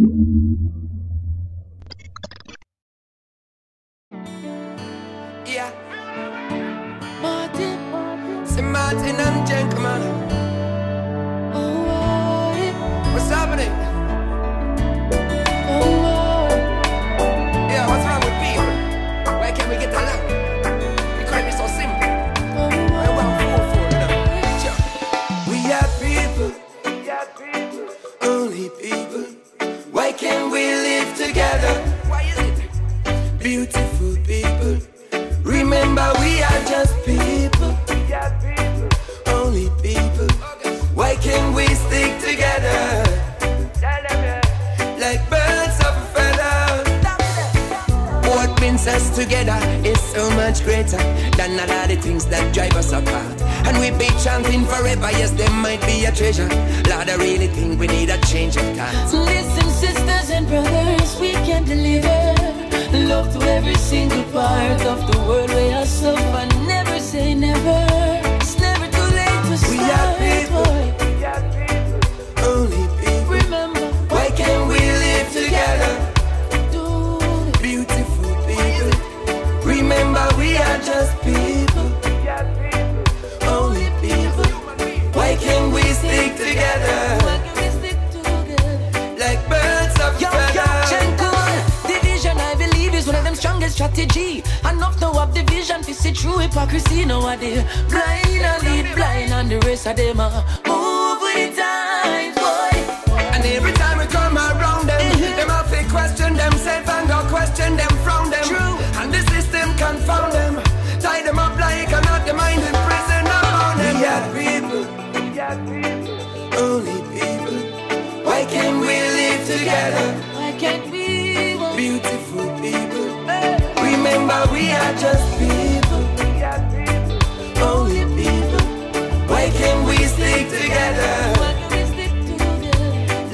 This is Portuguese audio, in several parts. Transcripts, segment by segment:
Yeah. Forever, yes, there might be a treasure. Lord, I really think we need a change of thoughts. Listen, sisters and brothers, we can deliver love to every single part of the world where I suffer. Never say never. Strategy. Enough now of vision to see true hypocrisy nowadays. Blind and lead blind, and the rest of them are move with the times, boy. And every time we come around them, mm-hmm. them have to question themselves and go question them from them. True. And the system confound them. Tie them up like a knot, the mind in prison upon them. We are people. Only people. Why can't we live together? Why can't we We are just people. Oh, only people. Why can't we stick together? Why can we stick together?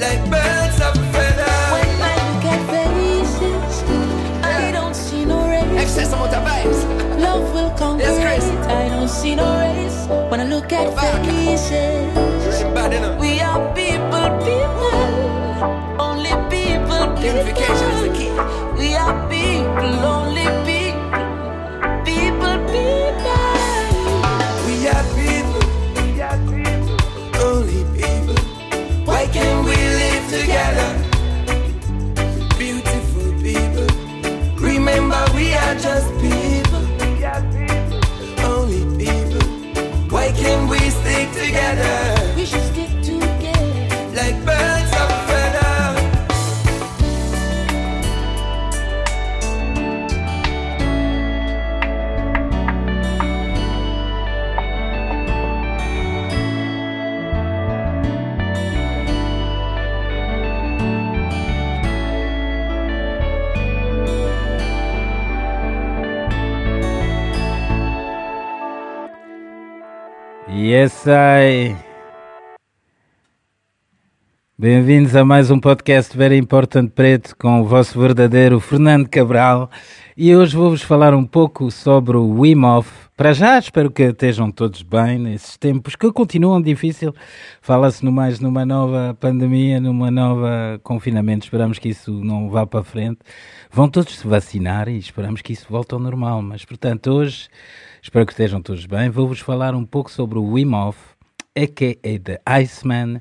Like birds of a feather. When I look at faces, I don't see no race. Excess amount of vibes. Love will conquer it. I don't see no race. When I look at faces, we are people, people. Only people, Unification is the people. key. We are people, only Yes, I. Bem-vindos a mais um podcast Very Important Preto com o vosso verdadeiro Fernando Cabral e hoje vou-vos falar um pouco sobre o Wim Hof. Para já, espero que estejam todos bem nesses tempos que continuam difícil. Fala-se no mais numa nova pandemia, numa nova confinamento. Esperamos que isso não vá para frente. Vão todos se vacinar e esperamos que isso volte ao normal. Mas, portanto, hoje espero que estejam todos bem. Vou-vos falar um pouco sobre o Wim Hof, a.k.a. The Iceman,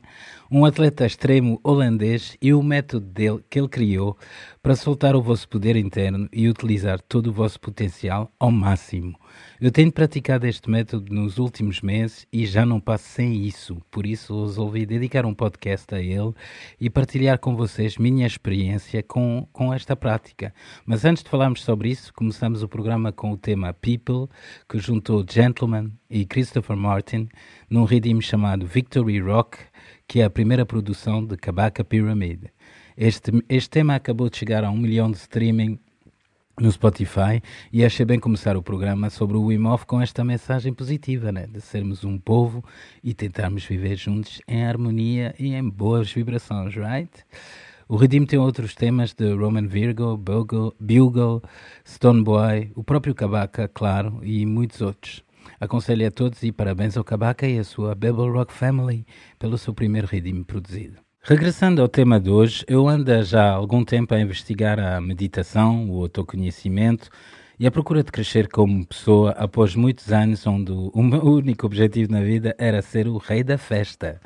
um atleta extremo holandês e o método dele que ele criou para soltar o vosso poder interno e utilizar todo o vosso potencial ao máximo. Eu tenho praticado este método nos últimos meses e já não passo sem isso, por isso resolvi dedicar um podcast a ele e partilhar com vocês minha experiência com, com esta prática. Mas antes de falarmos sobre isso, começamos o programa com o tema People, que juntou Gentleman e Christopher Martin num ritmo chamado Victory Rock, que é a primeira produção de Kabaka Pyramid. Este, este tema acabou de chegar a um milhão de streaming no Spotify e achei bem começar o programa sobre o Wim Hof com esta mensagem positiva, né? de sermos um povo e tentarmos viver juntos em harmonia e em boas vibrações, right? O Redim tem outros temas de Roman Virgo, Bugle, Bugle Stoneboy, o próprio Kabaka, claro, e muitos outros. Aconselho a todos e parabéns ao Kabaka e à sua Bebel Rock Family pelo seu primeiro Redim produzido. Regressando ao tema de hoje, eu ando já há algum tempo a investigar a meditação, o autoconhecimento e a procura de crescer como pessoa após muitos anos onde o meu único objetivo na vida era ser o rei da festa.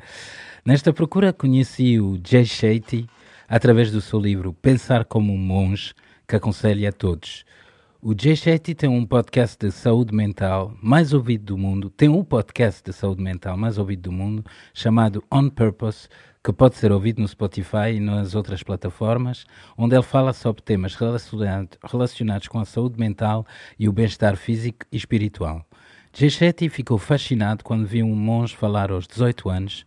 Nesta procura conheci o Jay Shetty através do seu livro Pensar como um Monge, que aconselho a todos. O Jay Shetty tem um podcast de saúde mental mais ouvido do mundo, tem um podcast de saúde mental mais ouvido do mundo, chamado On Purpose, que pode ser ouvido no Spotify e nas outras plataformas, onde ele fala sobre temas relacionados com a saúde mental e o bem-estar físico e espiritual. Jay Shetty ficou fascinado quando viu um monge falar aos 18 anos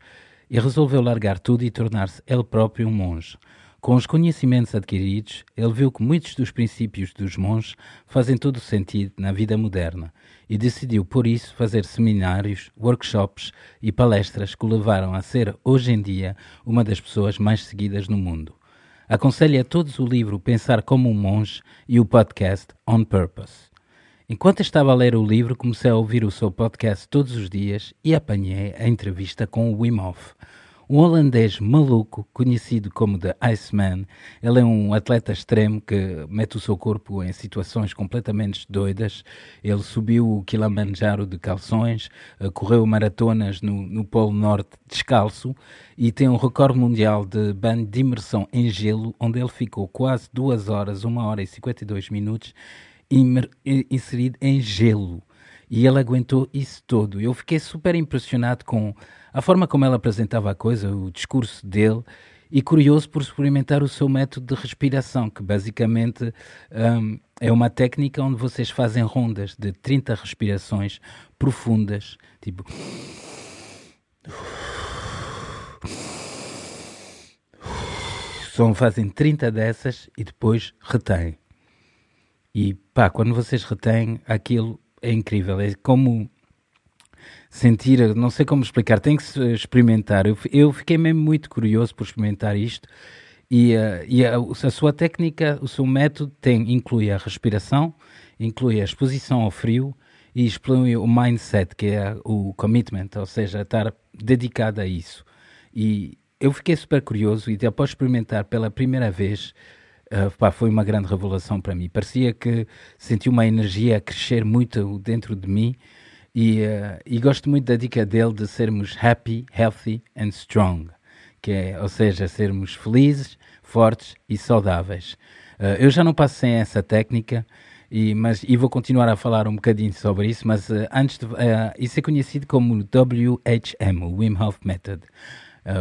e resolveu largar tudo e tornar-se ele próprio um monge. Com os conhecimentos adquiridos, ele viu que muitos dos princípios dos monges fazem todo o sentido na vida moderna e decidiu, por isso, fazer seminários, workshops e palestras que o levaram a ser, hoje em dia, uma das pessoas mais seguidas no mundo. Aconselho a todos o livro Pensar como um Monge e o podcast On Purpose. Enquanto estava a ler o livro, comecei a ouvir o seu podcast todos os dias e apanhei a entrevista com o Wim Hof, um holandês maluco, conhecido como The Iceman, ele é um atleta extremo que mete o seu corpo em situações completamente doidas. Ele subiu o Kilimanjaro de calções, eh, correu maratonas no, no Polo Norte descalço e tem um recorde mundial de banho de imersão em gelo, onde ele ficou quase 2 horas, 1 hora e 52 minutos inserido em gelo. E ele aguentou isso todo. Eu fiquei super impressionado com a forma como ela apresentava a coisa, o discurso dele, e curioso por experimentar o seu método de respiração, que basicamente um, é uma técnica onde vocês fazem rondas de 30 respirações profundas, tipo. Só fazem 30 dessas e depois retêm. E pá, quando vocês retêm, aquilo é incrível. É como sentir, não sei como explicar, tem que experimentar. Eu, eu fiquei mesmo muito curioso por experimentar isto. E, uh, e a, a, sua técnica, o seu método tem, inclui a respiração, inclui a exposição ao frio e inclui o mindset, que é o commitment, ou seja, estar dedicado a isso. E eu fiquei super curioso e após experimentar pela primeira vez, uh, pá, foi uma grande revelação para mim. Parecia que senti uma energia a crescer muito dentro de mim e, uh, e gosto muito da dica dele de sermos happy, healthy and strong, que é, ou seja, sermos felizes, fortes e saudáveis. Uh, eu já não passo sem essa técnica, e, mas, e vou continuar a falar um bocadinho sobre isso, mas uh, antes de, isso é conhecido como WHM, o Wim Hof Method.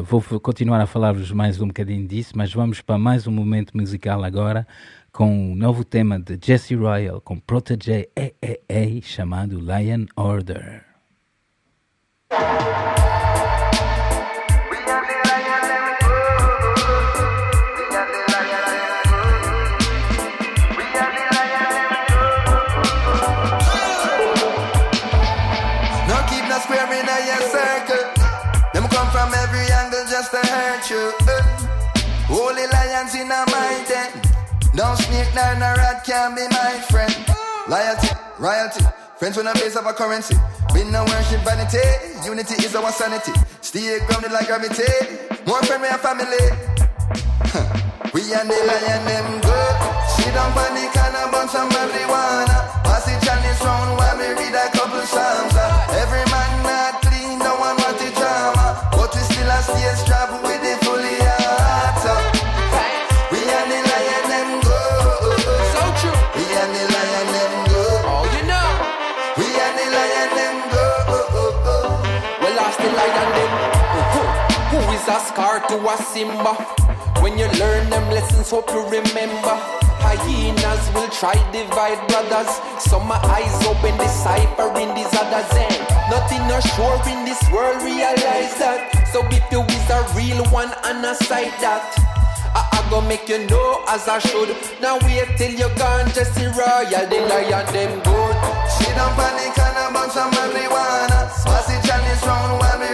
Vou continuar a falar-vos mais um bocadinho disso, mas vamos para mais um momento musical agora com o novo tema de Jesse Royal com Protege EEE chamado Lion Order. just to hurt you. Holy lions in a den. No snake nor no rat can be my friend. Loyalty, royalty, friends with a base of a currency. We no worship vanity, unity is our sanity. Stay grounded like gravity, more friend we a family. we and the lion them good. Sit down on the corner, bun some marijuana. Pass the chalice round while we read a couple psalms. Every man not a Simba. When you learn them lessons, hope you remember. Hyenas will try divide brothers. Some my eyes open, deciphering these others. And nothing sure in this world, realize that. So if you is a real one, and aside that. I, I go make you know as I should. Now wait till you're gone, Jesse Royal, the lion, them good. Sit down panic and a bunch of marijuana. Pass the chalice round while we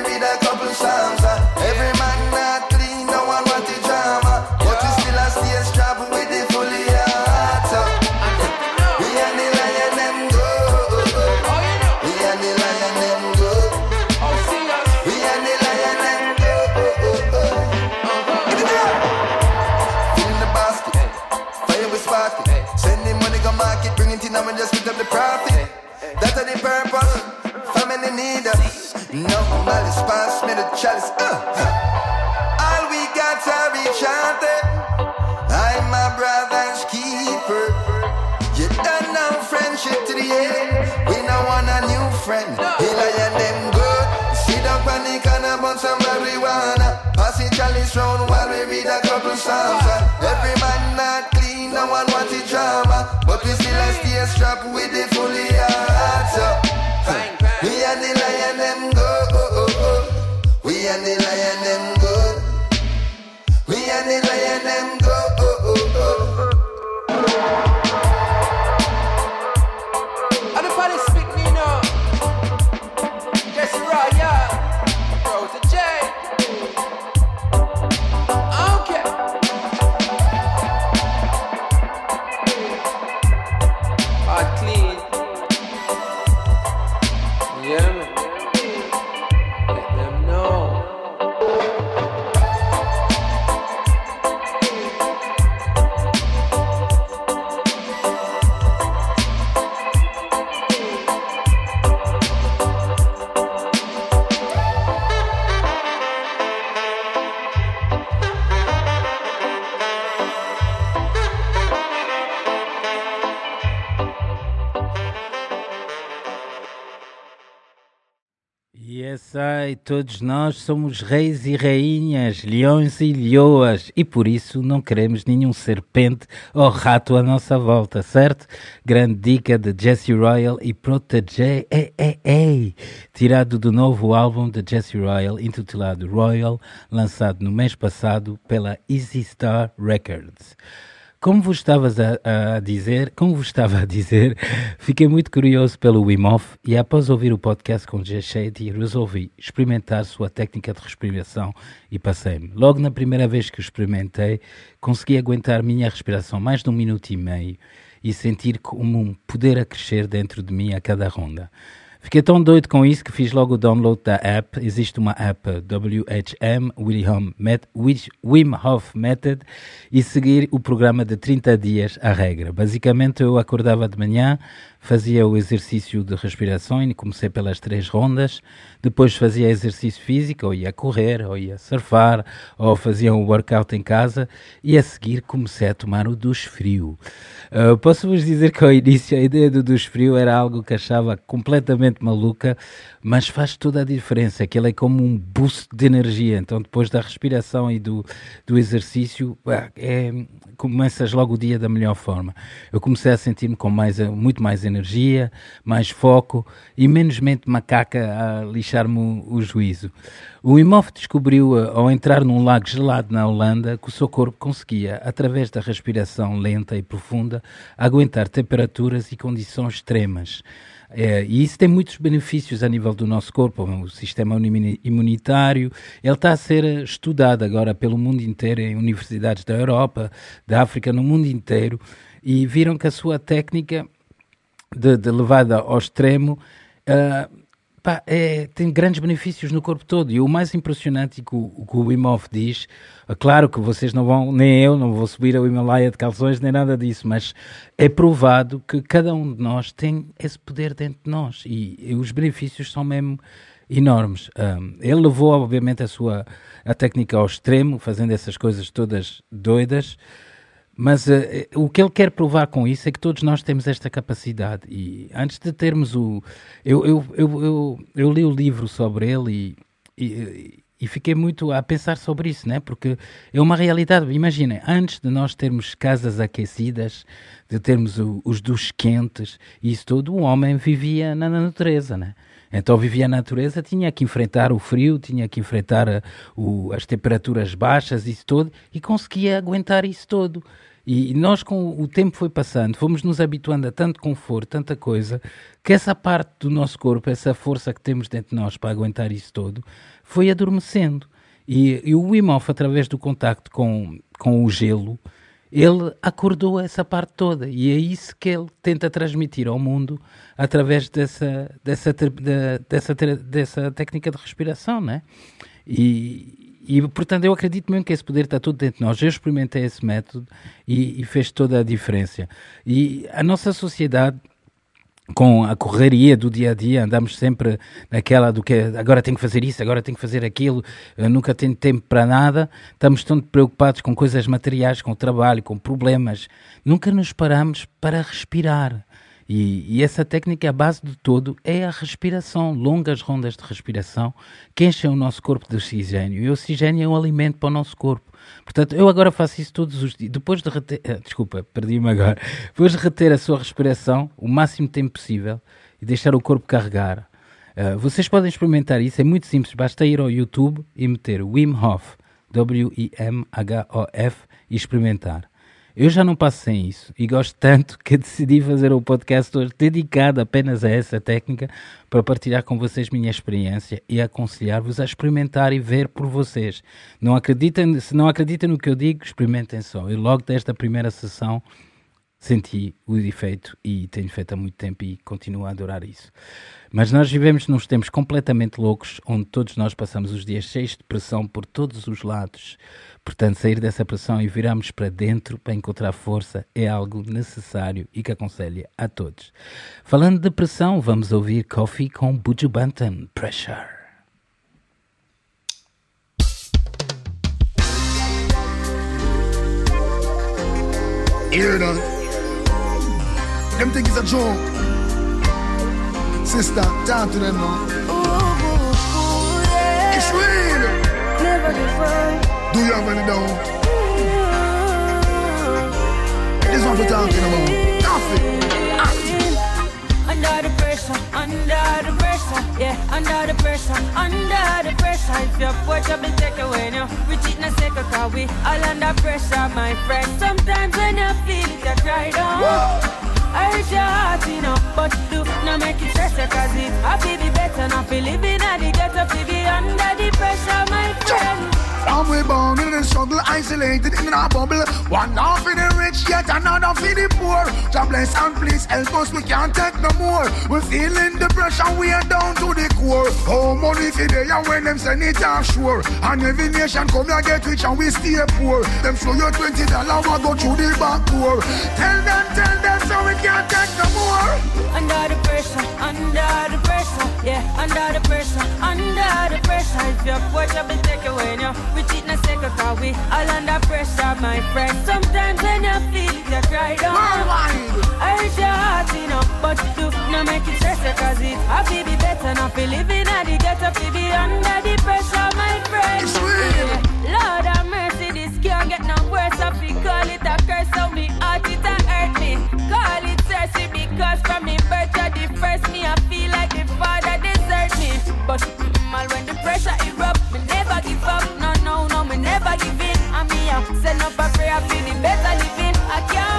No malice, pass me the chalice. Uh, uh. All we gotta are each other. I'm my brother's keeper. You done now friendship to the end. We don't want a new friend. He Hill and them good. Sit up on the corner, burn some marijuana. Pass it chalice round while we read a couple psalms. Every man not clean, no one want it drama. But we still a stay strapped with the fully heart. So, we and oh, oh, oh. the lion them go. We and the lion them go. We and the lion them go. Ai, todos nós somos reis e rainhas, leões e leoas, e por isso não queremos nenhum serpente ou rato à nossa volta, certo? Grande dica de Jesse Royal e Protege, ei, ei, ei, tirado do novo álbum de Jesse Royal, intitulado Royal, lançado no mês passado pela Easy Star Records. Como vos estavas a, a dizer, como vos estava a dizer, fiquei muito curioso pelo Wim Hof e após ouvir o podcast com Jay Shady, resolvi experimentar sua técnica de respiração e passei-me. Logo na primeira vez que o experimentei, consegui aguentar minha respiração mais de um minuto e meio e sentir como um poder a crescer dentro de mim a cada ronda. Fiquei tão doido com isso que fiz logo o download da app. Existe uma app WHM William Met, Wim Hof Method e seguir o programa de 30 dias à regra. Basicamente, eu acordava de manhã, fazia o exercício de respiração e comecei pelas três rondas. Depois fazia exercício físico, ou ia correr, ou ia surfar, ou fazia um workout em casa. E a seguir comecei a tomar o duche frio. Uh, Posso-vos dizer que ao início a ideia do duche frio era algo que achava completamente maluca, mas faz toda a diferença, que ele é como um boost de energia. Então, depois da respiração e do, do exercício, é, começas logo o dia da melhor forma. Eu comecei a sentir-me com mais, muito mais energia, mais foco e menos mente macaca a lixar-me o, juízo. O Wim Hof descobriu, ao entrar num lago gelado na Holanda, que o seu corpo conseguia, através da respiração lenta e profunda, aguentar temperaturas e condições extremas. É, e isso tem muitos benefícios a nível do nosso corpo, o sistema imunitário. Ele está a ser estudado agora pelo mundo inteiro, em universidades da Europa, da África, no mundo inteiro, e viram que a sua técnica de, de levada ao extremo uh, pá, é, tem grandes benefícios no corpo todo. E o mais impressionante que o, que o Wim Hof diz, é claro que vocês não vão, nem eu, não vou subir ao Himalaia de calções, nem nada disso, mas é provado que cada um de nós tem esse poder dentro de nós e, e os benefícios são mesmo enormes. Um, ele levou, obviamente, a sua a técnica ao extremo, fazendo essas coisas todas doidas, mas uh, o que ele quer provar com isso é que todos nós temos esta capacidade. E antes de termos o. Eu, eu, eu, eu, eu li o livro sobre ele e, e, e, fiquei muito a pensar sobre isso, né? porque é uma realidade. Imaginem, antes de nós termos casas aquecidas, de termos o, os duches quentes isso tudo, o homem vivia na natureza, né? Então vivia na natureza, tinha que enfrentar o frio, tinha que enfrentar a, o, as temperaturas baixas, isso tudo, e conseguia aguentar isso tudo. E nós, com o tempo foi passando, fomos nos habituando a tanto conforto, tanta coisa, que essa parte do nosso corpo, essa força que temos dentro de nós para aguentar isso todo, foi adormecendo. E, e o Wim Hof, através do contacto com, com o gelo, ele acordou essa parte toda e é isso que ele tenta transmitir ao mundo através dessa, dessa, dessa, dessa técnica de respiração, né? E, e, portanto, eu acredito mesmo que esse poder está todo dentro de nós. Eu experimentei esse método e, e fez toda a diferença. E a nossa sociedade com a correria do dia a dia, andamos sempre naquela do que agora tenho que fazer isso, agora tenho que fazer aquilo, nunca tenho tempo para nada, estamos tão preocupados com coisas materiais, com o trabalho, com problemas, nunca nos paramos para respirar. E, e, essa técnica, a base de todo, é a respiração, longas rondas de respiração que enchem o nosso corpo de oxigênio. E o oxigênio é um alimento para o nosso corpo. Portanto, eu agora faço isso todos os dias. Depois de reter. Ah, desculpa, perdi-me agora. Depois de reter a sua respiração o máximo tempo possível e deixar o corpo carregar. Uh, vocês podem experimentar isso, é muito simples. Basta ir ao YouTube e meter Wim Hof, W-I-M-H-O-F, e experimentar. Eu já não passo sem isso e gosto tanto que decidi fazer um podcast hoje dedicado apenas a essa técnica para partilhar com vocês minha experiência e aconselhar-vos a experimentar e ver por vocês. Não acreditem, se não acreditam no que eu digo, experimentem só. Eu logo desta primeira sessão senti o efeito e tenho feito há muito tempo e continuo a adorar isso. Mas nós vivemos nos tempos completamente loucos, onde todos nós passamos os dias cheios de pressão por todos os lados. Portanto, sair dessa pressão e virarmos para dentro para encontrar força é algo necessário e que aconselho a todos. Falando de pressão, vamos ouvir Coffee com Buju Banton, Pressure. Hear that? Them think it's a joke. Sister, talk to them now. It's real. Never give up. Do you have any doubt? This what we're talking about. Coffee. Under the pressure, under the pressure, yeah, under the pressure, under the pressure. If your watch up and take away now, we cheat na second cause we all under pressure, my friend. Sometimes when you feel it, you cry down. I hurt your heart, you know, but do not make it stress cause it I feel be better, not feel living at the ghetto, feel be under the pressure, my friend. And we born in the struggle, isolated in a bubble. One half for the rich, yet another for the poor. God bless and please help us, we can't take no more. We're feeling the pressure, we are down to the core. Oh, money for day, and when them send it offshore. And every nation come here get rich and we stay poor. Them show you twenty dollar, we go through the back door. Tell them, tell them, so we can't take no more. Under the pressure, under the pressure, yeah, under the pressure, under the pressure. If your watch up and when away now. We cheat na second cause we all under pressure, my friend. Sometimes when you feel you cry down. I hurt your heart, you but do not make it stress cause it feel be better, not feel living at the ghetto, feel be under the pressure, my friend. Yeah. Lord have mercy, this can't get no worse. I feel call it a curse, so me heart it a hurt me. Call it mercy because from me birth to the first me, I feel like the father desert me. But mm, when the pressure erupt, me never give up. No, no, no, me never give in. And me, I send up a prayer for the better living. I can't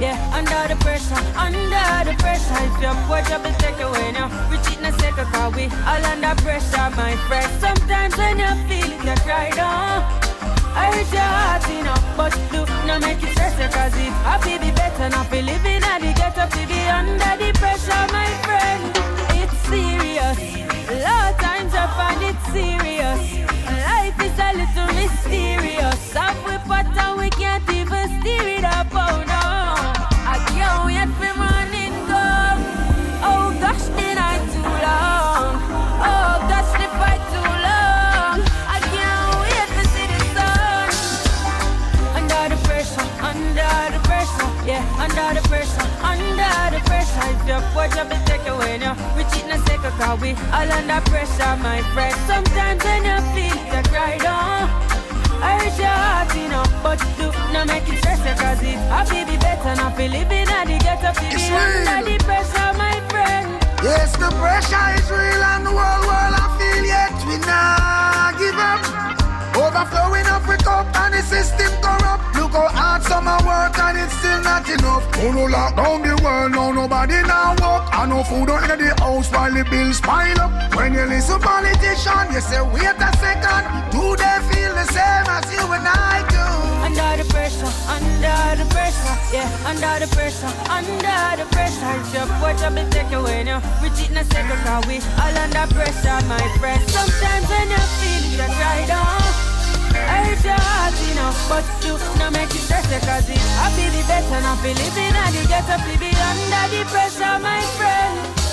yeah, under the pressure, under the pressure. If your poor is take away now, we cheat na second cause we all under pressure, my friend. Sometimes when you feel it, you uh, cry down. I hurt your heart, you know, but do not make it stress cause it feel be better, not feel living at the ghetto, feel be under the pressure, my friend. It's serious. A lot of times I find it serious. Life is a little mysterious. Up we pot and we If your poor job is take away now, we cheat na second cause we all under pressure, my friend. Sometimes when you feel you cry down. I hurt your heart, you know, but do not make it stress cause it I feel be better, not feel living at the ghetto, feel be under the pressure, my friend. Yes, the pressure is real and the whole world I feel yet we not give up. Overflowing up with up and the system corrupt. Look how hard some are work and it's still not enough. Oh no lock down the world, no nobody now walk. I no food on the house while the bills pile up. When you listen politician, you say wait a second. Do they feel the same as you and I do? Under the pressure, under the pressure, yeah, under the pressure, under the pressure. Your watch up and take away now. Reach it in a second, we all under pressure, my friend. Sometimes when you feel it, you try down. Hurt your heart, you know, but you no make it stress cause it I feel it better, not feel living you get to feel it under the pressure, my friend.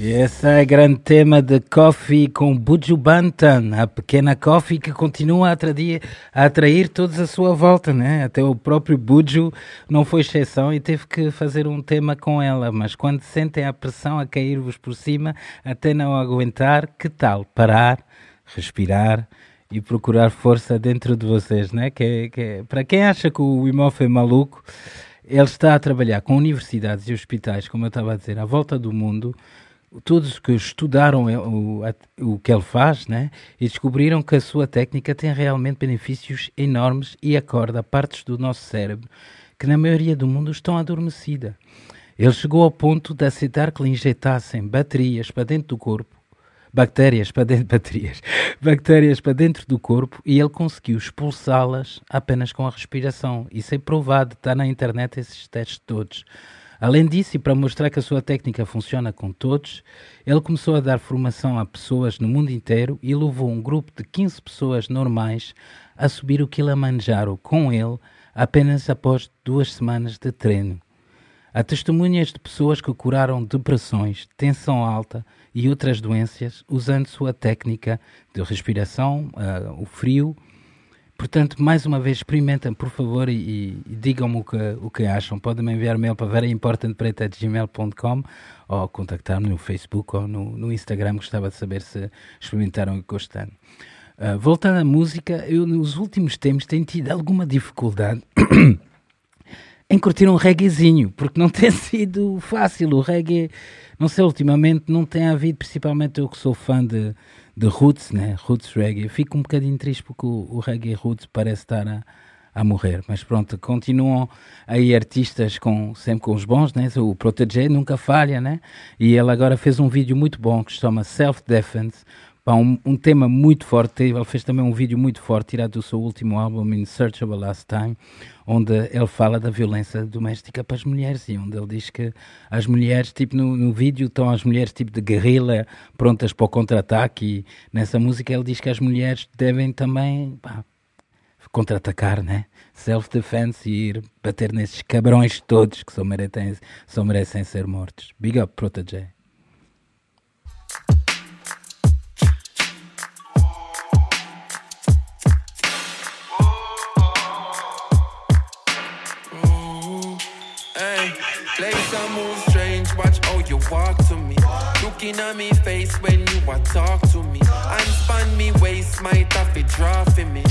Esse é o grande tema de Coffee com Buju Bantan, a pequena Coffee que continua a atrair, a atrair todos à sua volta, né? Até o próprio Buju não foi exceção e teve que fazer um tema com ela, mas quando sentem a pressão a cair-vos por cima, até não aguentar, que tal parar, respirar e procurar força dentro de vocês, né? Que, que, para quem acha que o Imof é maluco, ele está a trabalhar com universidades e hospitais, como eu estava a dizer, à volta do mundo, todos que estudaram o, o que ele faz, né, e descobriram que a sua técnica tem realmente benefícios enormes e acorda partes do nosso cérebro que na maioria do mundo estão adormecidas. Ele chegou ao ponto de aceitar que lhe injetassem baterias para dentro do corpo, bactérias para dentro, baterias, bactérias para dentro do corpo e ele conseguiu expulsá-las apenas com a respiração. Isso é provado, está na internet esses testes todos. Além disso, e para mostrar que a sua técnica funciona com todos, ele começou a dar formação a pessoas no mundo inteiro e levou um grupo de 15 pessoas normais a subir o Kilimanjaro com ele apenas após duas semanas de treino. Há testemunhas de pessoas que curaram depressões, tensão alta e outras doenças usando sua técnica de respiração, uh, o frio Portanto, mais uma vez, experimentem, por favor, e, e digam-me o que, o que acham. Podem enviar mail para veryimportantpreta.gmail.com ou contactar-me no Facebook ou no, no, Instagram. Gostava de saber se experimentaram e gostaram. Uh, voltando à música, eu nos últimos tempos tenho tido alguma dificuldade em curtir um reggaezinho, porque não tem sido fácil. O reggae, não sei, ultimamente não tem havido, principalmente eu que sou fã de de roots, né? Roots reggae. Fico um bocadinho triste porque o, o reggae roots parece estar a, a morrer. Mas pronto, continuam aí artistas com, sempre com os bons, né? O Protege nunca falha, né? E ele agora fez um vídeo muito bom que se chama Self Defense, um, um tema muito forte. Ele fez também um vídeo muito forte, tirado do seu último álbum, In Search of a Last Time, onde ele fala da violência doméstica para as mulheres e onde ele diz que as mulheres, tipo no, no vídeo, estão as mulheres tipo de guerrilla prontas para o contra-ataque e nessa música ele diz que as mulheres devem também contra-atacar, né? Self-defense e ir bater nesses cabrões todos que só merecem, só merecem ser mortos. Big up, Protege. Walk to me. Looking at me face when you a talk to me. And span me waist, might have it draw me.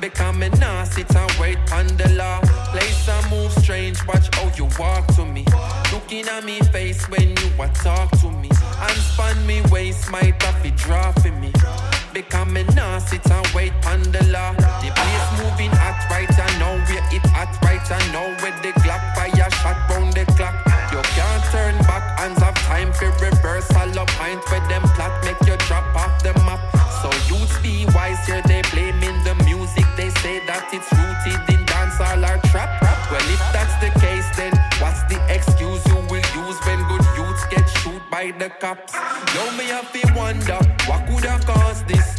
Become me nah sit and wait on the law. Place and move strange, watch how you walk to me. Looking at me face when you a talk to me. And span me waist, might have it draw me. Become me nah sit and wait on the law. The place moving hot right I know where it hot right I know where the Glock fire shot round the clock. You can't turn reversal where them plot make you drop off the map. So youths be wise here, they blaming the music. They say that it's rooted in dancehall or trap. Well, if that's the case, then what's the excuse you will use when good youths get shoot by the cops? Yo, me have to wonder what could have caused this.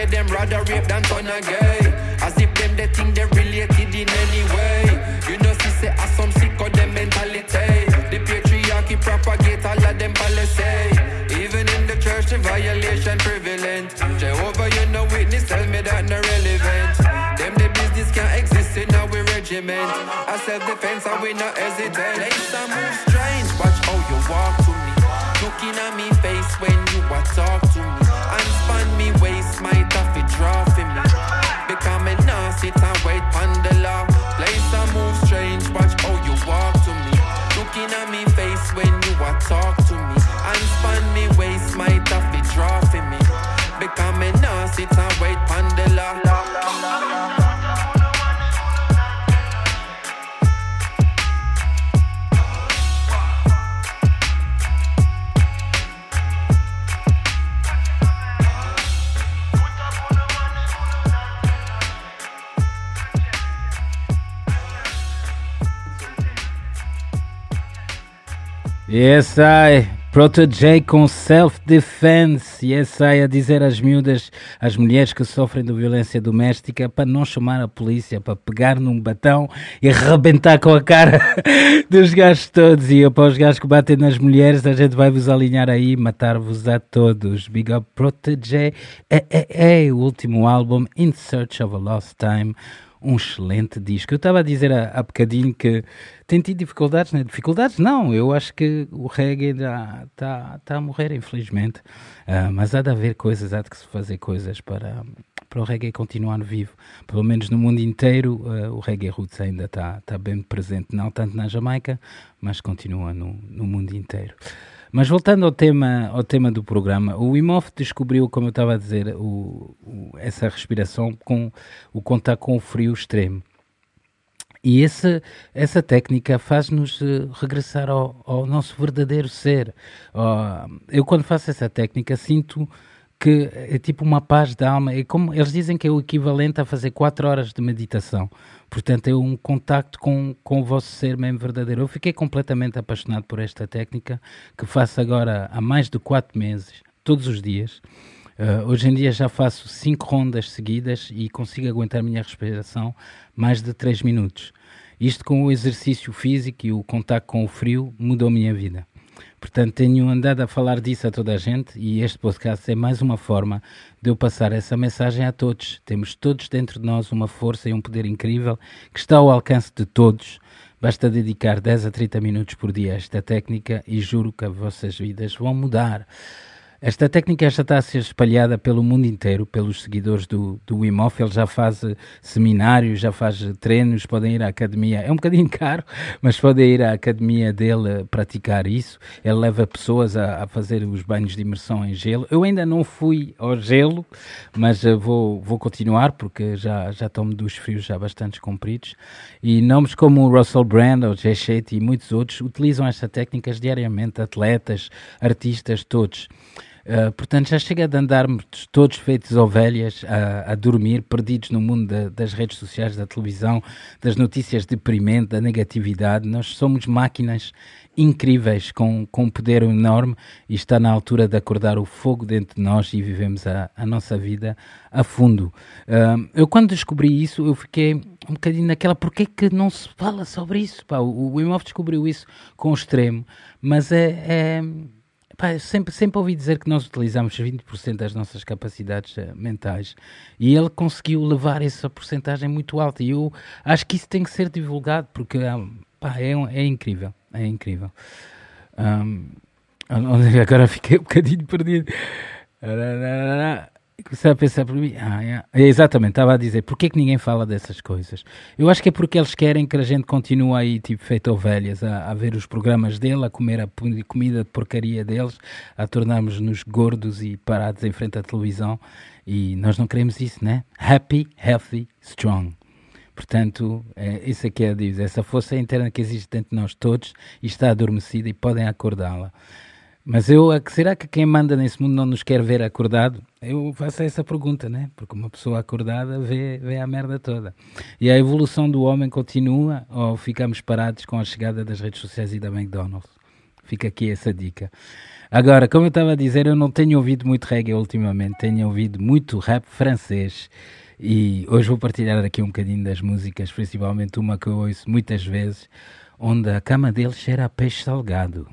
Say them rather rape than turn a gay. As if them they think they related in any way. You know, see say as some sick of them mentality. The patriarchy propagate all of them policy. Even in the church, the violation prevalent. Jehovah, you know witness, tell me that no relevant. Them the business can't exist in our regiment. I self defense and we not hesitate. Place and move Yes, I. Protege com self-defense. Yes, I. A dizer às miúdas, às mulheres que sofrem de violência doméstica, para não chamar a polícia, para pegar num batão e arrebentar com a cara dos gajos todos. E para os gajos que batem nas mulheres, a gente vai vos alinhar aí, matar-vos a todos. Big Up Protege. É, é, é o último álbum, In Search of a Lost Time um excelente disco. Eu estava a dizer há, bocadinho que tem tido dificuldades, né? Dificuldades não, eu acho que o reggae está tá a morrer, infelizmente. Uh, mas há de haver coisas, há de se fazer coisas para, para o reggae continuar vivo. Pelo menos no mundo inteiro, uh, o reggae roots ainda está tá bem presente, não tanto na Jamaica, mas continua no, no mundo inteiro. Mas voltando ao tema, ao tema do programa, o Wim Hof descobriu, como eu estava a dizer, o, o, essa respiração com o contato com o frio extremo. E esse, essa técnica faz-nos uh, regressar ao, ao, nosso verdadeiro ser. Eu, quando faço essa técnica, sinto que é tipo uma paz da alma. É como eles dizem que é o equivalente a fazer quatro horas de meditação. Portanto, é um contacto com, com o vosso ser mesmo verdadeiro. Eu fiquei completamente apaixonado por esta técnica que faço agora há mais de quatro meses, todos os dias. Uh, hoje em dia já faço cinco rondas seguidas e consigo aguentar a minha respiração mais de três minutos. Isto com o exercício físico e o contato com o frio mudou a minha vida. Portanto, tenho andado a falar disso a toda a gente e este podcast é mais uma forma de eu passar essa mensagem a todos. Temos todos dentro de nós uma força e um poder incrível que está ao alcance de todos. Basta dedicar 10 a 30 minutos por dia a esta técnica e juro que as vossas vidas vão mudar. Esta técnica já está a ser espalhada pelo mundo inteiro, pelos seguidores do, do Wim Hof. Ele já faz eh, seminários, já faz eh, treinos, podem ir à academia. É um bocadinho caro, mas podem ir à academia dele praticar isso. Ele leva pessoas a, a fazer os banhos de imersão em gelo. Eu ainda não fui ao gelo, mas eh, vou, vou continuar porque já, já tomo dos frios já bastante compridos. E nomes como o Russell Brand, o Jay Shetty e muitos outros utilizam estas técnicas diariamente, atletas, artistas, todos. Uh, portanto, já chega de andarmos todos feitos ovelhas a, a dormir, perdidos no mundo da, das redes sociais, da televisão, das notícias deprimentes, da negatividade. Nós somos máquinas incríveis, com, com um poder enorme e está na altura de acordar o fogo dentro de nós e vivemos a, a nossa vida a fundo. Uh, eu, quando descobri isso, eu fiquei um bocadinho naquela, porquê que não se fala sobre isso? Pá, o Wim Hof descobriu isso com o extremo, mas é, é Pá, sempre, sempre ouvi dizer que nós utilizamos 20% das nossas capacidades uh, mentais e ele conseguiu levar essa porcentagem muito alta e eu acho que isso tem que ser divulgado porque um, pá, é, é incrível, é incrível. Um, agora fiquei um bocadinho perdido. Comecei a pensar por mim, ah, é, é, exatamente, estava a dizer, porquê que ninguém fala dessas coisas? Eu acho que é porque eles querem que a gente continue aí, tipo, feito ovelhas, a, a ver os programas dele, a comer a comida de porcaria deles, a tornarmos-nos gordos e parados em frente à televisão, e nós não queremos isso, né? Happy, healthy, strong. Portanto, é, isso aqui é diz, essa força interna que existe dentro de nós todos e está adormecida e podem acordá-la. Mas eu, será que quem manda nesse mundo não nos quer ver acordado? Eu faço essa pergunta, né? Porque uma pessoa acordada vê, vê a merda toda. E a evolução do homem continua ou ficamos parados com a chegada das redes sociais e da McDonald's? Fica aqui essa dica. Agora, como eu estava a dizer, eu não tenho ouvido muito reggae ultimamente, tenho ouvido muito rap francês. E hoje vou partilhar aqui um bocadinho das músicas, principalmente uma que eu ouço muitas vezes, onde a cama dele cheira a peixe salgado.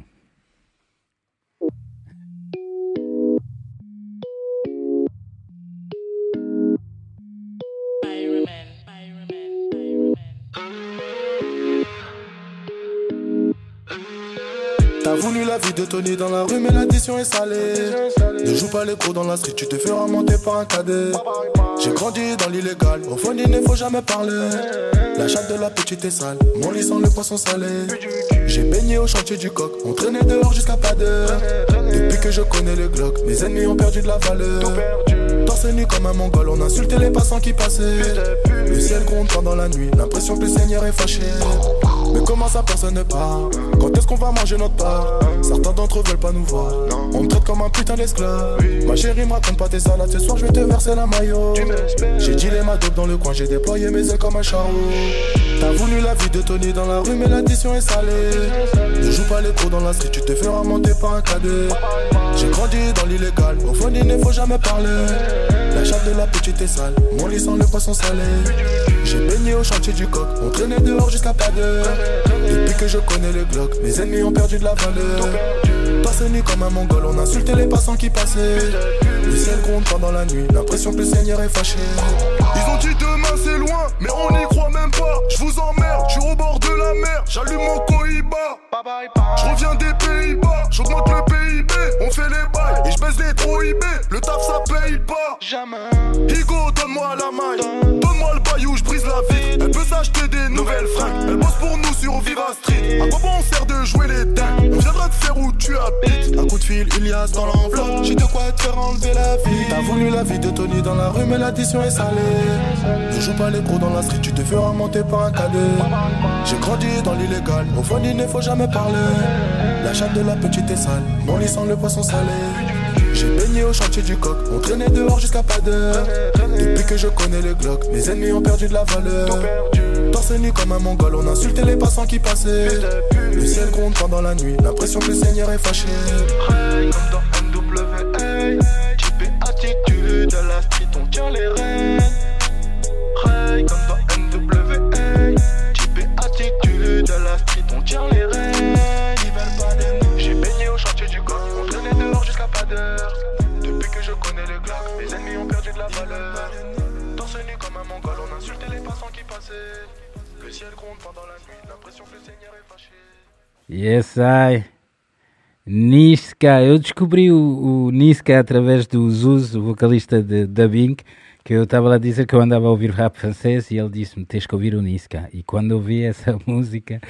T'as voulu la vie de Tony dans la rue, mais l'addition est salée. Ne joue pas les cours dans la street, tu te feras monter par un cadet. J'ai grandi dans l'illégal, au fond il ne faut jamais parler. La chatte de la petite est sale, mon lit sans le poisson salé. J'ai baigné au chantier du coq, on traînait dehors jusqu'à pas d'heure. Depuis que je connais le Glock, mes ennemis ont perdu de la valeur. Torse nu comme un mongol, on insultait les passants qui passaient. Le ciel gronde pendant la nuit, l'impression que le Seigneur est fâché. Mais comment ça personne ne part Quand est-ce qu'on va manger notre part Certains d'entre eux veulent pas nous voir. On me traite comme un putain d'esclave. Ma chérie me raconte pas tes salades. Ce soir je vais te verser la maillot J'ai dit les dope dans le coin. J'ai déployé mes ailes comme un charreau T'as voulu la vie de Tony dans la rue Mais l'addition est salée. Ne joue pas les cours dans la street. Tu te feras monter par un cadet. J'ai grandi dans l'illégal. Au fond il ne faut jamais parler La chatte de la petite est sale Mon lit sans le poisson salé J'ai baigné au chantier du coq On traînait dehors jusqu'à pas d'heure depuis que je connais le Glock, mes ennemis ont perdu de la valeur. Passé nu comme un mongol, on insultait les passants qui passaient. Le ciel gronde pendant la nuit, l'impression que le Seigneur est fâché. Ils ont dit demain c'est loin, mais on n'y croit même pas. Je vous emmerde, je suis au bord de la mer, j'allume mon cohiba. Je reviens des Pays-Bas, j'augmente le PIB, on fait les bails et je baisse les trop IB. Le taf ça paye pas. Jamais. Higo, donne-moi la maille, donne-moi le baillou, je brise la vie. Elle peut s'acheter des nouvelles fringues, elle bosse pour nous sur Viva Street. À quoi bon on sert de jouer les dingues? On viendra te faire où tu habites. Un coup de fil, Ilias dans l'enveloppe. J'ai de quoi te faire enlever la vie. T'as voulu la vie de Tony dans la rue, mais l'addition est salée. Ne joue pas les gros dans la street, tu te feras monter par un cadet. J'ai grandi dans l'illégal, au fond il ne faut jamais La chatte de la petite est sale, mon lit le poisson salé. J'ai baigné au chantier du coq, on traînait dehors jusqu'à pas d'heure. Depuis que je connais le Glock, mes ennemis ont perdu de la valeur. Torse nu comme un mongol, on insultait les passants qui passaient. Le ciel gronde pendant la nuit, l'impression que le Seigneur est fâché. Comme dans type attitude à la on tient les rênes. Yes, I. Niska, eu descobri o, o Niska através do Zuz, o vocalista de, da Bink, que eu estava lá a dizer que eu andava a ouvir rap francês e ele disse-me: tens que ouvir o Niska. E quando eu vi essa música,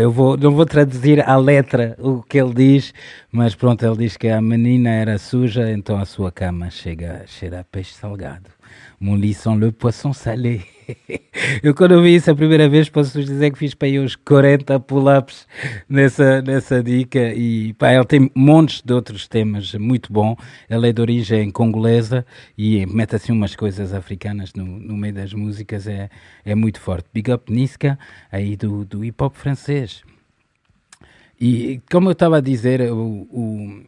eu vou, não vou traduzir a letra o que ele diz, mas pronto, ele diz que a menina era suja, então a sua cama chega, cheira a peixe salgado. Mon lit sent le poisson salé. Eu quando vi isso a primeira vez posso dizer que fiz para aí uns 40 pull-ups nessa, nessa dica e pá, ele tem montes de outros temas muito bom. Ele é de origem congolesa e mete assim umas coisas africanas no, no meio das músicas, é, é muito forte. Big Up Niska, aí do, do hip hop francês. E como eu estava a dizer, o, o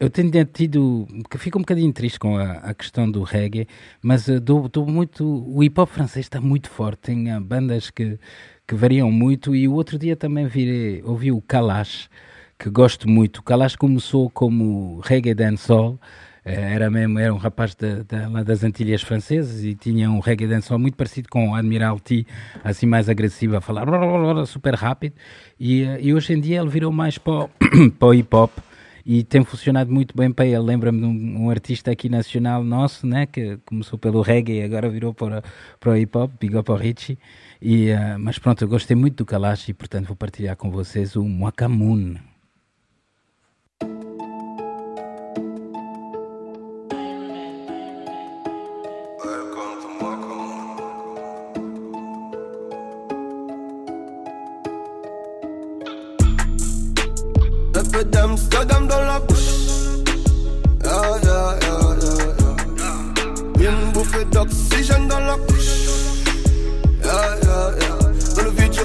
eu tenho tido, fico um bocadinho triste com a, a questão do reggae, mas dou, dou, muito, o hip hop francês está muito forte, tem uh, bandas que, que variam muito e o outro dia também virei, ouvi o Kalash, que gosto muito. O Kalash começou como reggae dancehall, eh, era mesmo, era um rapaz de, lá das Antilhas Francesas e tinha um reggae dancehall muito parecido com o Admiralty, assim mais agressivo, a falar super rápido e, e hoje em dia ele virou mais para, para o hip hop e tem funcionado muito bem para ele. Lembra-me de um, um, artista aqui nacional nosso, né, que começou pelo reggae e agora virou para, para o hip hop, Big Up Richie. E, uh, mas pronto, eu gostei muito do Kalash e portanto vou partilhar com vocês o Mwakamun.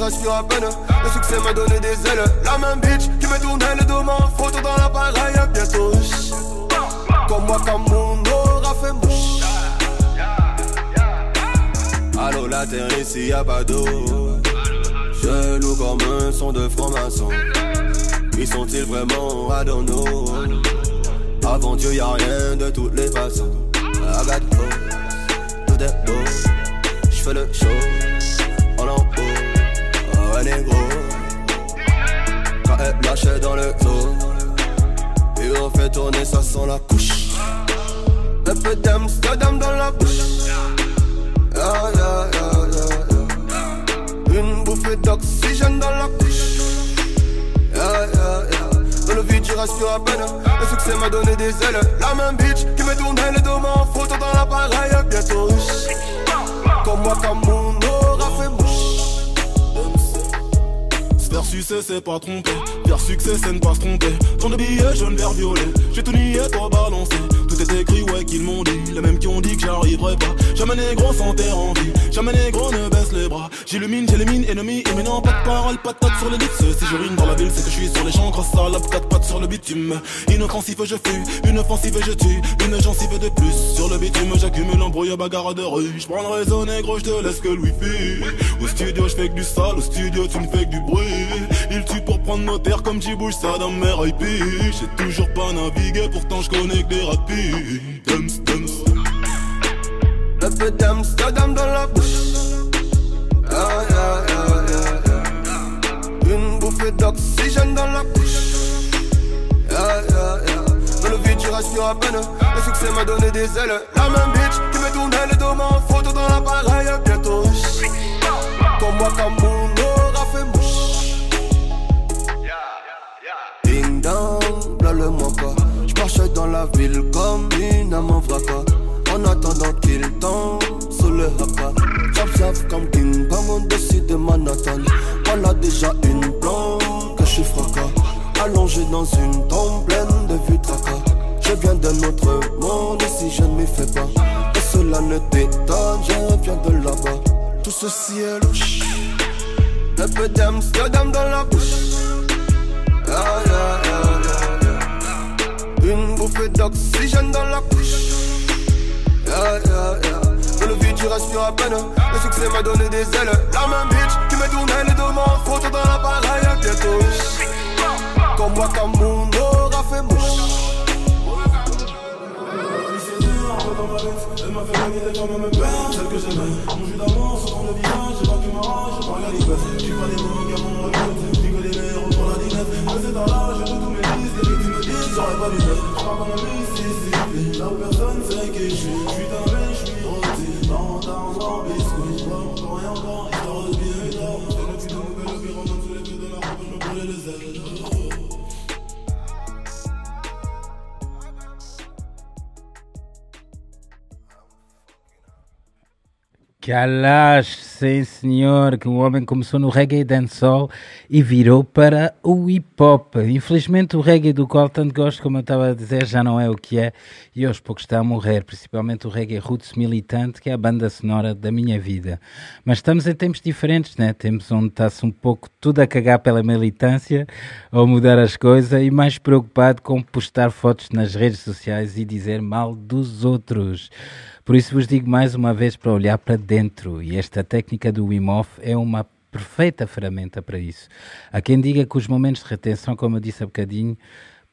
Le succès m'a donné des ailes. La même bitch qui me tournait le dos en photo dans l'appareil. Bientôt, comme moi, comme mon aura fait mouche. Allô, la terre ici, y'a pas d'eau. Je loue comme un son de franc-maçon. Ils sont-ils vraiment à Avant Dieu, y'a rien de toutes les façons. Got tout est beau. J'fais le show. Quand elle lâche dans le dos. Et on fait tourner, ça sent la couche. Un peu d'Amsterdam dans la bouche. Yeah, yeah, yeah, Une bouffée d'oxygène dans la couche. Dans le vide, je respire à peine. Le succès m'a donné des ailes. La même bitch qui me tournait le dos en photo dans l'appareil. Bientôt, comme moi, comme succès, c'est pas tromper. Vers succès, c'est ne pas se tromper. Tant de billets jaune, vert, violet. J'ai tout nié, toi balancé. Tout est écrit, ouais, qu'ils m'ont dit. Les mêmes qui ont dit que j'arriverai pas. Jamais négro sans terre en vie. Jamais négro ne baisse les bras. J'illumine, j'élimine, ennemi. Et maintenant, pas de parole, pas de tête sur les lips. Si je rime dans la ville, c'est que je suis sur les champs. Grosse salope, quatre pattes sur le bitume. Inoffensif, je fuis. Une offensive, je tue. Une gencive de plus. Sur le bitume, j'accumule embrouille, bagarre de rue. J'prends le réseau négro, j'te laisse que le wifi. Au studio, j'fais que du sale. Au studio, tu me fais que du bruit. Prendre nos terres comme j'y bouge ça dans mes IP. J'ai toujours pas navigué, pourtant je connais que des rapides. Dums, dums. Un peu d'Amsterdam dans la bouche. Ah, yeah, yeah, yeah, yeah. Une bouffée d'oxygène dans la couche. Yeah, yeah, yeah. Dans le vide, je respire à peine. Le succès m'a donné des ailes. La même bitch qui me tournait le dos en photo dans l'appareil. Bientôt, comme moi, comme mon aura fait mouche. Le pas. J'marche dans la ville comme une âme en. En attendant qu'il tombe sous le haka. Jab comme King Kong au-dessus de Manhattan. Voilà déjà une blonde que je suis fracas. Allongé dans une tombe pleine de vues tracas. Je viens d'un autre monde si je ne m'y fais pas. Et cela ne t'étonne, je viens de là-bas. Tout ceci est louche. Un peu d'Amsterdam dans la bouche. Ah, yeah, yeah. Une bouffée d'oxygène dans la couche. Yeah, le vide, je à peine. Le succès m'a donné des ailes. La même bitch qui me tournait le dos en photo dans l'appareil. Bientôt, comme moi, mon aura fait mouche. Elle m'a fait gagner comme même peine, celle que j'aimais. Mon jus d'amour sur le visage, j'ai pas que marrant, j'ai pas regardé quoi. J'suis pas des médicaments, regarde, picoler j'aurais personne sait que je suis Je suis d'un je suis Dans, dans, encore et encore, bien le de belle de la Je me les ailes sim senhor, que o homem começou no reggae dancehall e virou para o hip hop. Infelizmente o reggae do qual tanto gosto, como eu estava a dizer, já não é o que é e aos poucos está a morrer, principalmente o reggae roots militante, que é a banda sonora da minha vida. Mas estamos em tempos diferentes, né? Temos onde está-se um pouco tudo a cagar pela militância ou mudar as coisas e mais preocupado com postar fotos nas redes sociais e dizer mal dos outros. Por isso vos digo mais uma vez para olhar para dentro e esta técnica do Wim Hof é uma perfeita ferramenta para isso. Há quem diga que os momentos de retenção, como eu disse há bocadinho,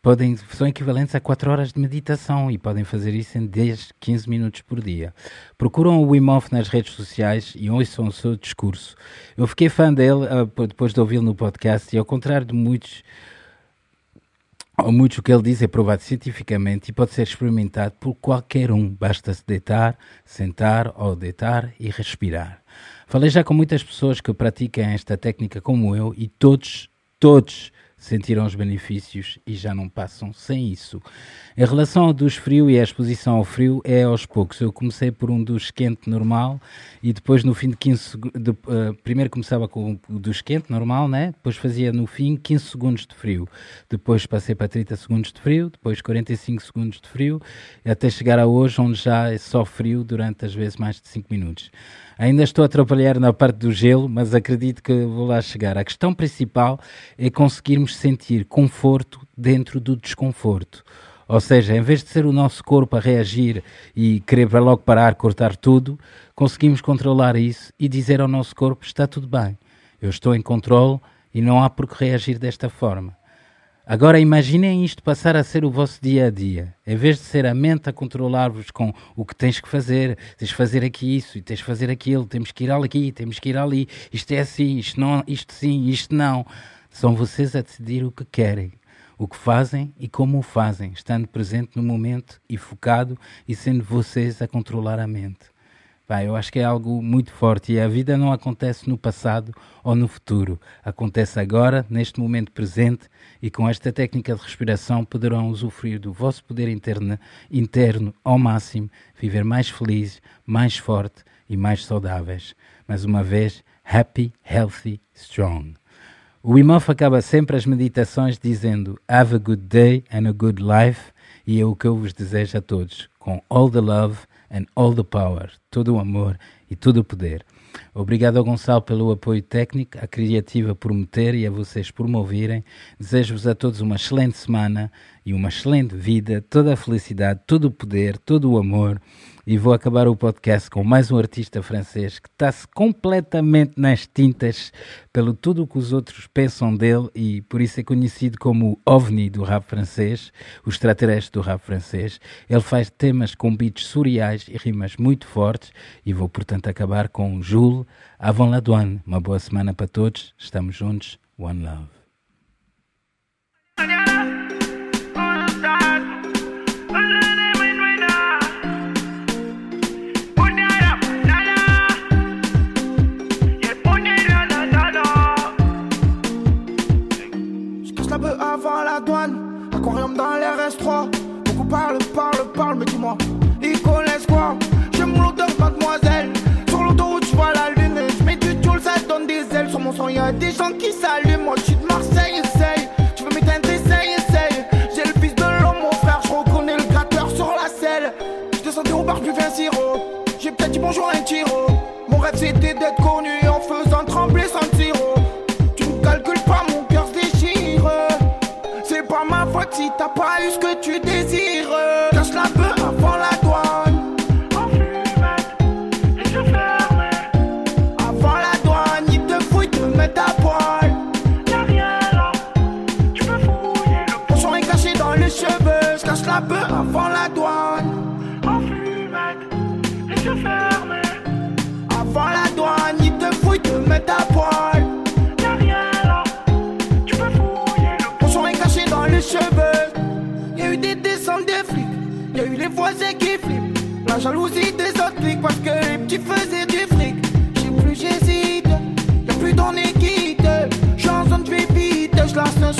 podem, são equivalentes a 4 horas de meditação e podem fazer isso em 10, 15 minutos por dia. Procuram o Wim Hof nas redes sociais e ouçam o seu discurso. Eu fiquei fã dele uh, depois de ouvi-lo no podcast e ao contrário de muitos muito o que ele diz é provado cientificamente e pode ser experimentado por qualquer um. Basta-se deitar, sentar ou deitar e respirar. Falei já com muitas pessoas que praticam esta técnica como eu e todos, todos sentiram os benefícios e já não passam sem isso. Em relação ao dos frio e a exposição ao frio, é aos poucos. Eu comecei por um dos quente normal e depois no fim de 15 segundos, uh, primeiro começava com o dos quente normal, né? depois fazia no fim 15 segundos de frio. Depois passei para 30 segundos de frio, depois 45 segundos de frio, até chegar a hoje onde já é só frio durante às vezes mais de 5 minutos. Ainda estou a atrapalhar na parte do gelo, mas acredito que vou lá chegar. A questão principal é conseguirmos sentir conforto dentro do desconforto. Ou seja, em vez de ser o nosso corpo a reagir e querer para logo parar, cortar tudo, conseguimos controlar isso e dizer ao nosso corpo: está tudo bem, eu estou em controle e não há por que reagir desta forma. Agora imaginem isto passar a ser o vosso dia a dia. Em vez de ser a mente a controlar-vos com o que tens que fazer, tens que fazer aqui isso e tens que fazer aquilo, temos que ir aqui, temos que ir ali, isto é assim, isto não, isto sim, isto não. São vocês a decidir o que querem, o que fazem e como o fazem, estando presente no momento e focado e sendo vocês a controlar a mente. Pá, eu acho que é algo muito forte e a vida não acontece no passado ou no futuro. Acontece agora, neste momento presente, e com esta técnica de respiração poderão usufruir do vosso poder interno, interno ao máximo, viver mais felizes, mais forte e mais saudáveis. Mais uma vez, happy, healthy, strong. O Wim Hof acaba sempre as meditações dizendo Have a good day and a good life, e é o que eu vos desejo a todos, com all the love and all the power, todo o amor e todo o poder. Obrigado ao Gonçalo pelo apoio técnico, à Criativa por me ter e a vocês por me ouvirem. Desejo-vos a todos uma excelente semana e uma excelente vida, toda a felicidade, todo o poder, todo o amor e vou acabar o podcast com mais um artista francês que está-se completamente nas tintas pelo tudo o que os outros pensam dele e por isso é conhecido como o OVNI do rap francês, o extraterrestre do rap francês. Ele faz temas com beats surreais e rimas muito fortes e vou portanto acabar com Jules Avant la douane. Uma boa semana para todos, estamos juntos, One Love. Dans les RS3. Beaucoup parlent, parlent, parlent, mais dis-moi, ils connaissent quoi? J'aime l'odeur, mademoiselle. Sur l'autoroute, je vois la lune. Je mets du tool, ça donne des ailes. Sur mon sang, y a des gens qui s'allument. Moi, je suis de Marseille, essaye. Tu veux m'éteindre, essaye, essaye. J'ai le fils de l'homme, mon frère. Je reconnais le gratteur sur la selle. Je descendais au bar, plus un sirop. J'ai peut-être dit bonjour à un tiro. Mon rêve, c'était d'être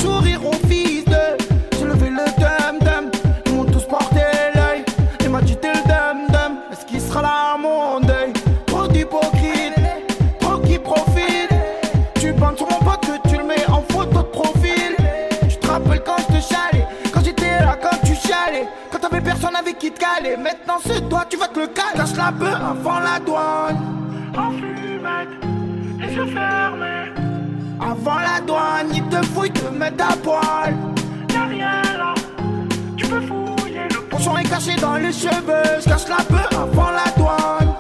sourire au fils de. J'ai levé le dum dum, ils m'ont tous porté l'œil. Il m'a dit t'es le dum dum, est-ce qu'il sera là mon deuil? Trop d'hypocrites, trop qui profitent. Tu bandes sur mon pote que tu le mets en photo de profil. Tu te rappelles quand je te chalais, quand j'étais là, quand tu chialais, quand t'avais personne avec qui te caler. Maintenant c'est toi, tu vas te le caler. Cache la peu avant la douane. En fumette, et je ferme. Avant la douane, ils te fouillent, te mettent à poil. Y'a rien là, tu peux fouiller. Le pochon est caché dans les cheveux. Je cache la peu avant la douane.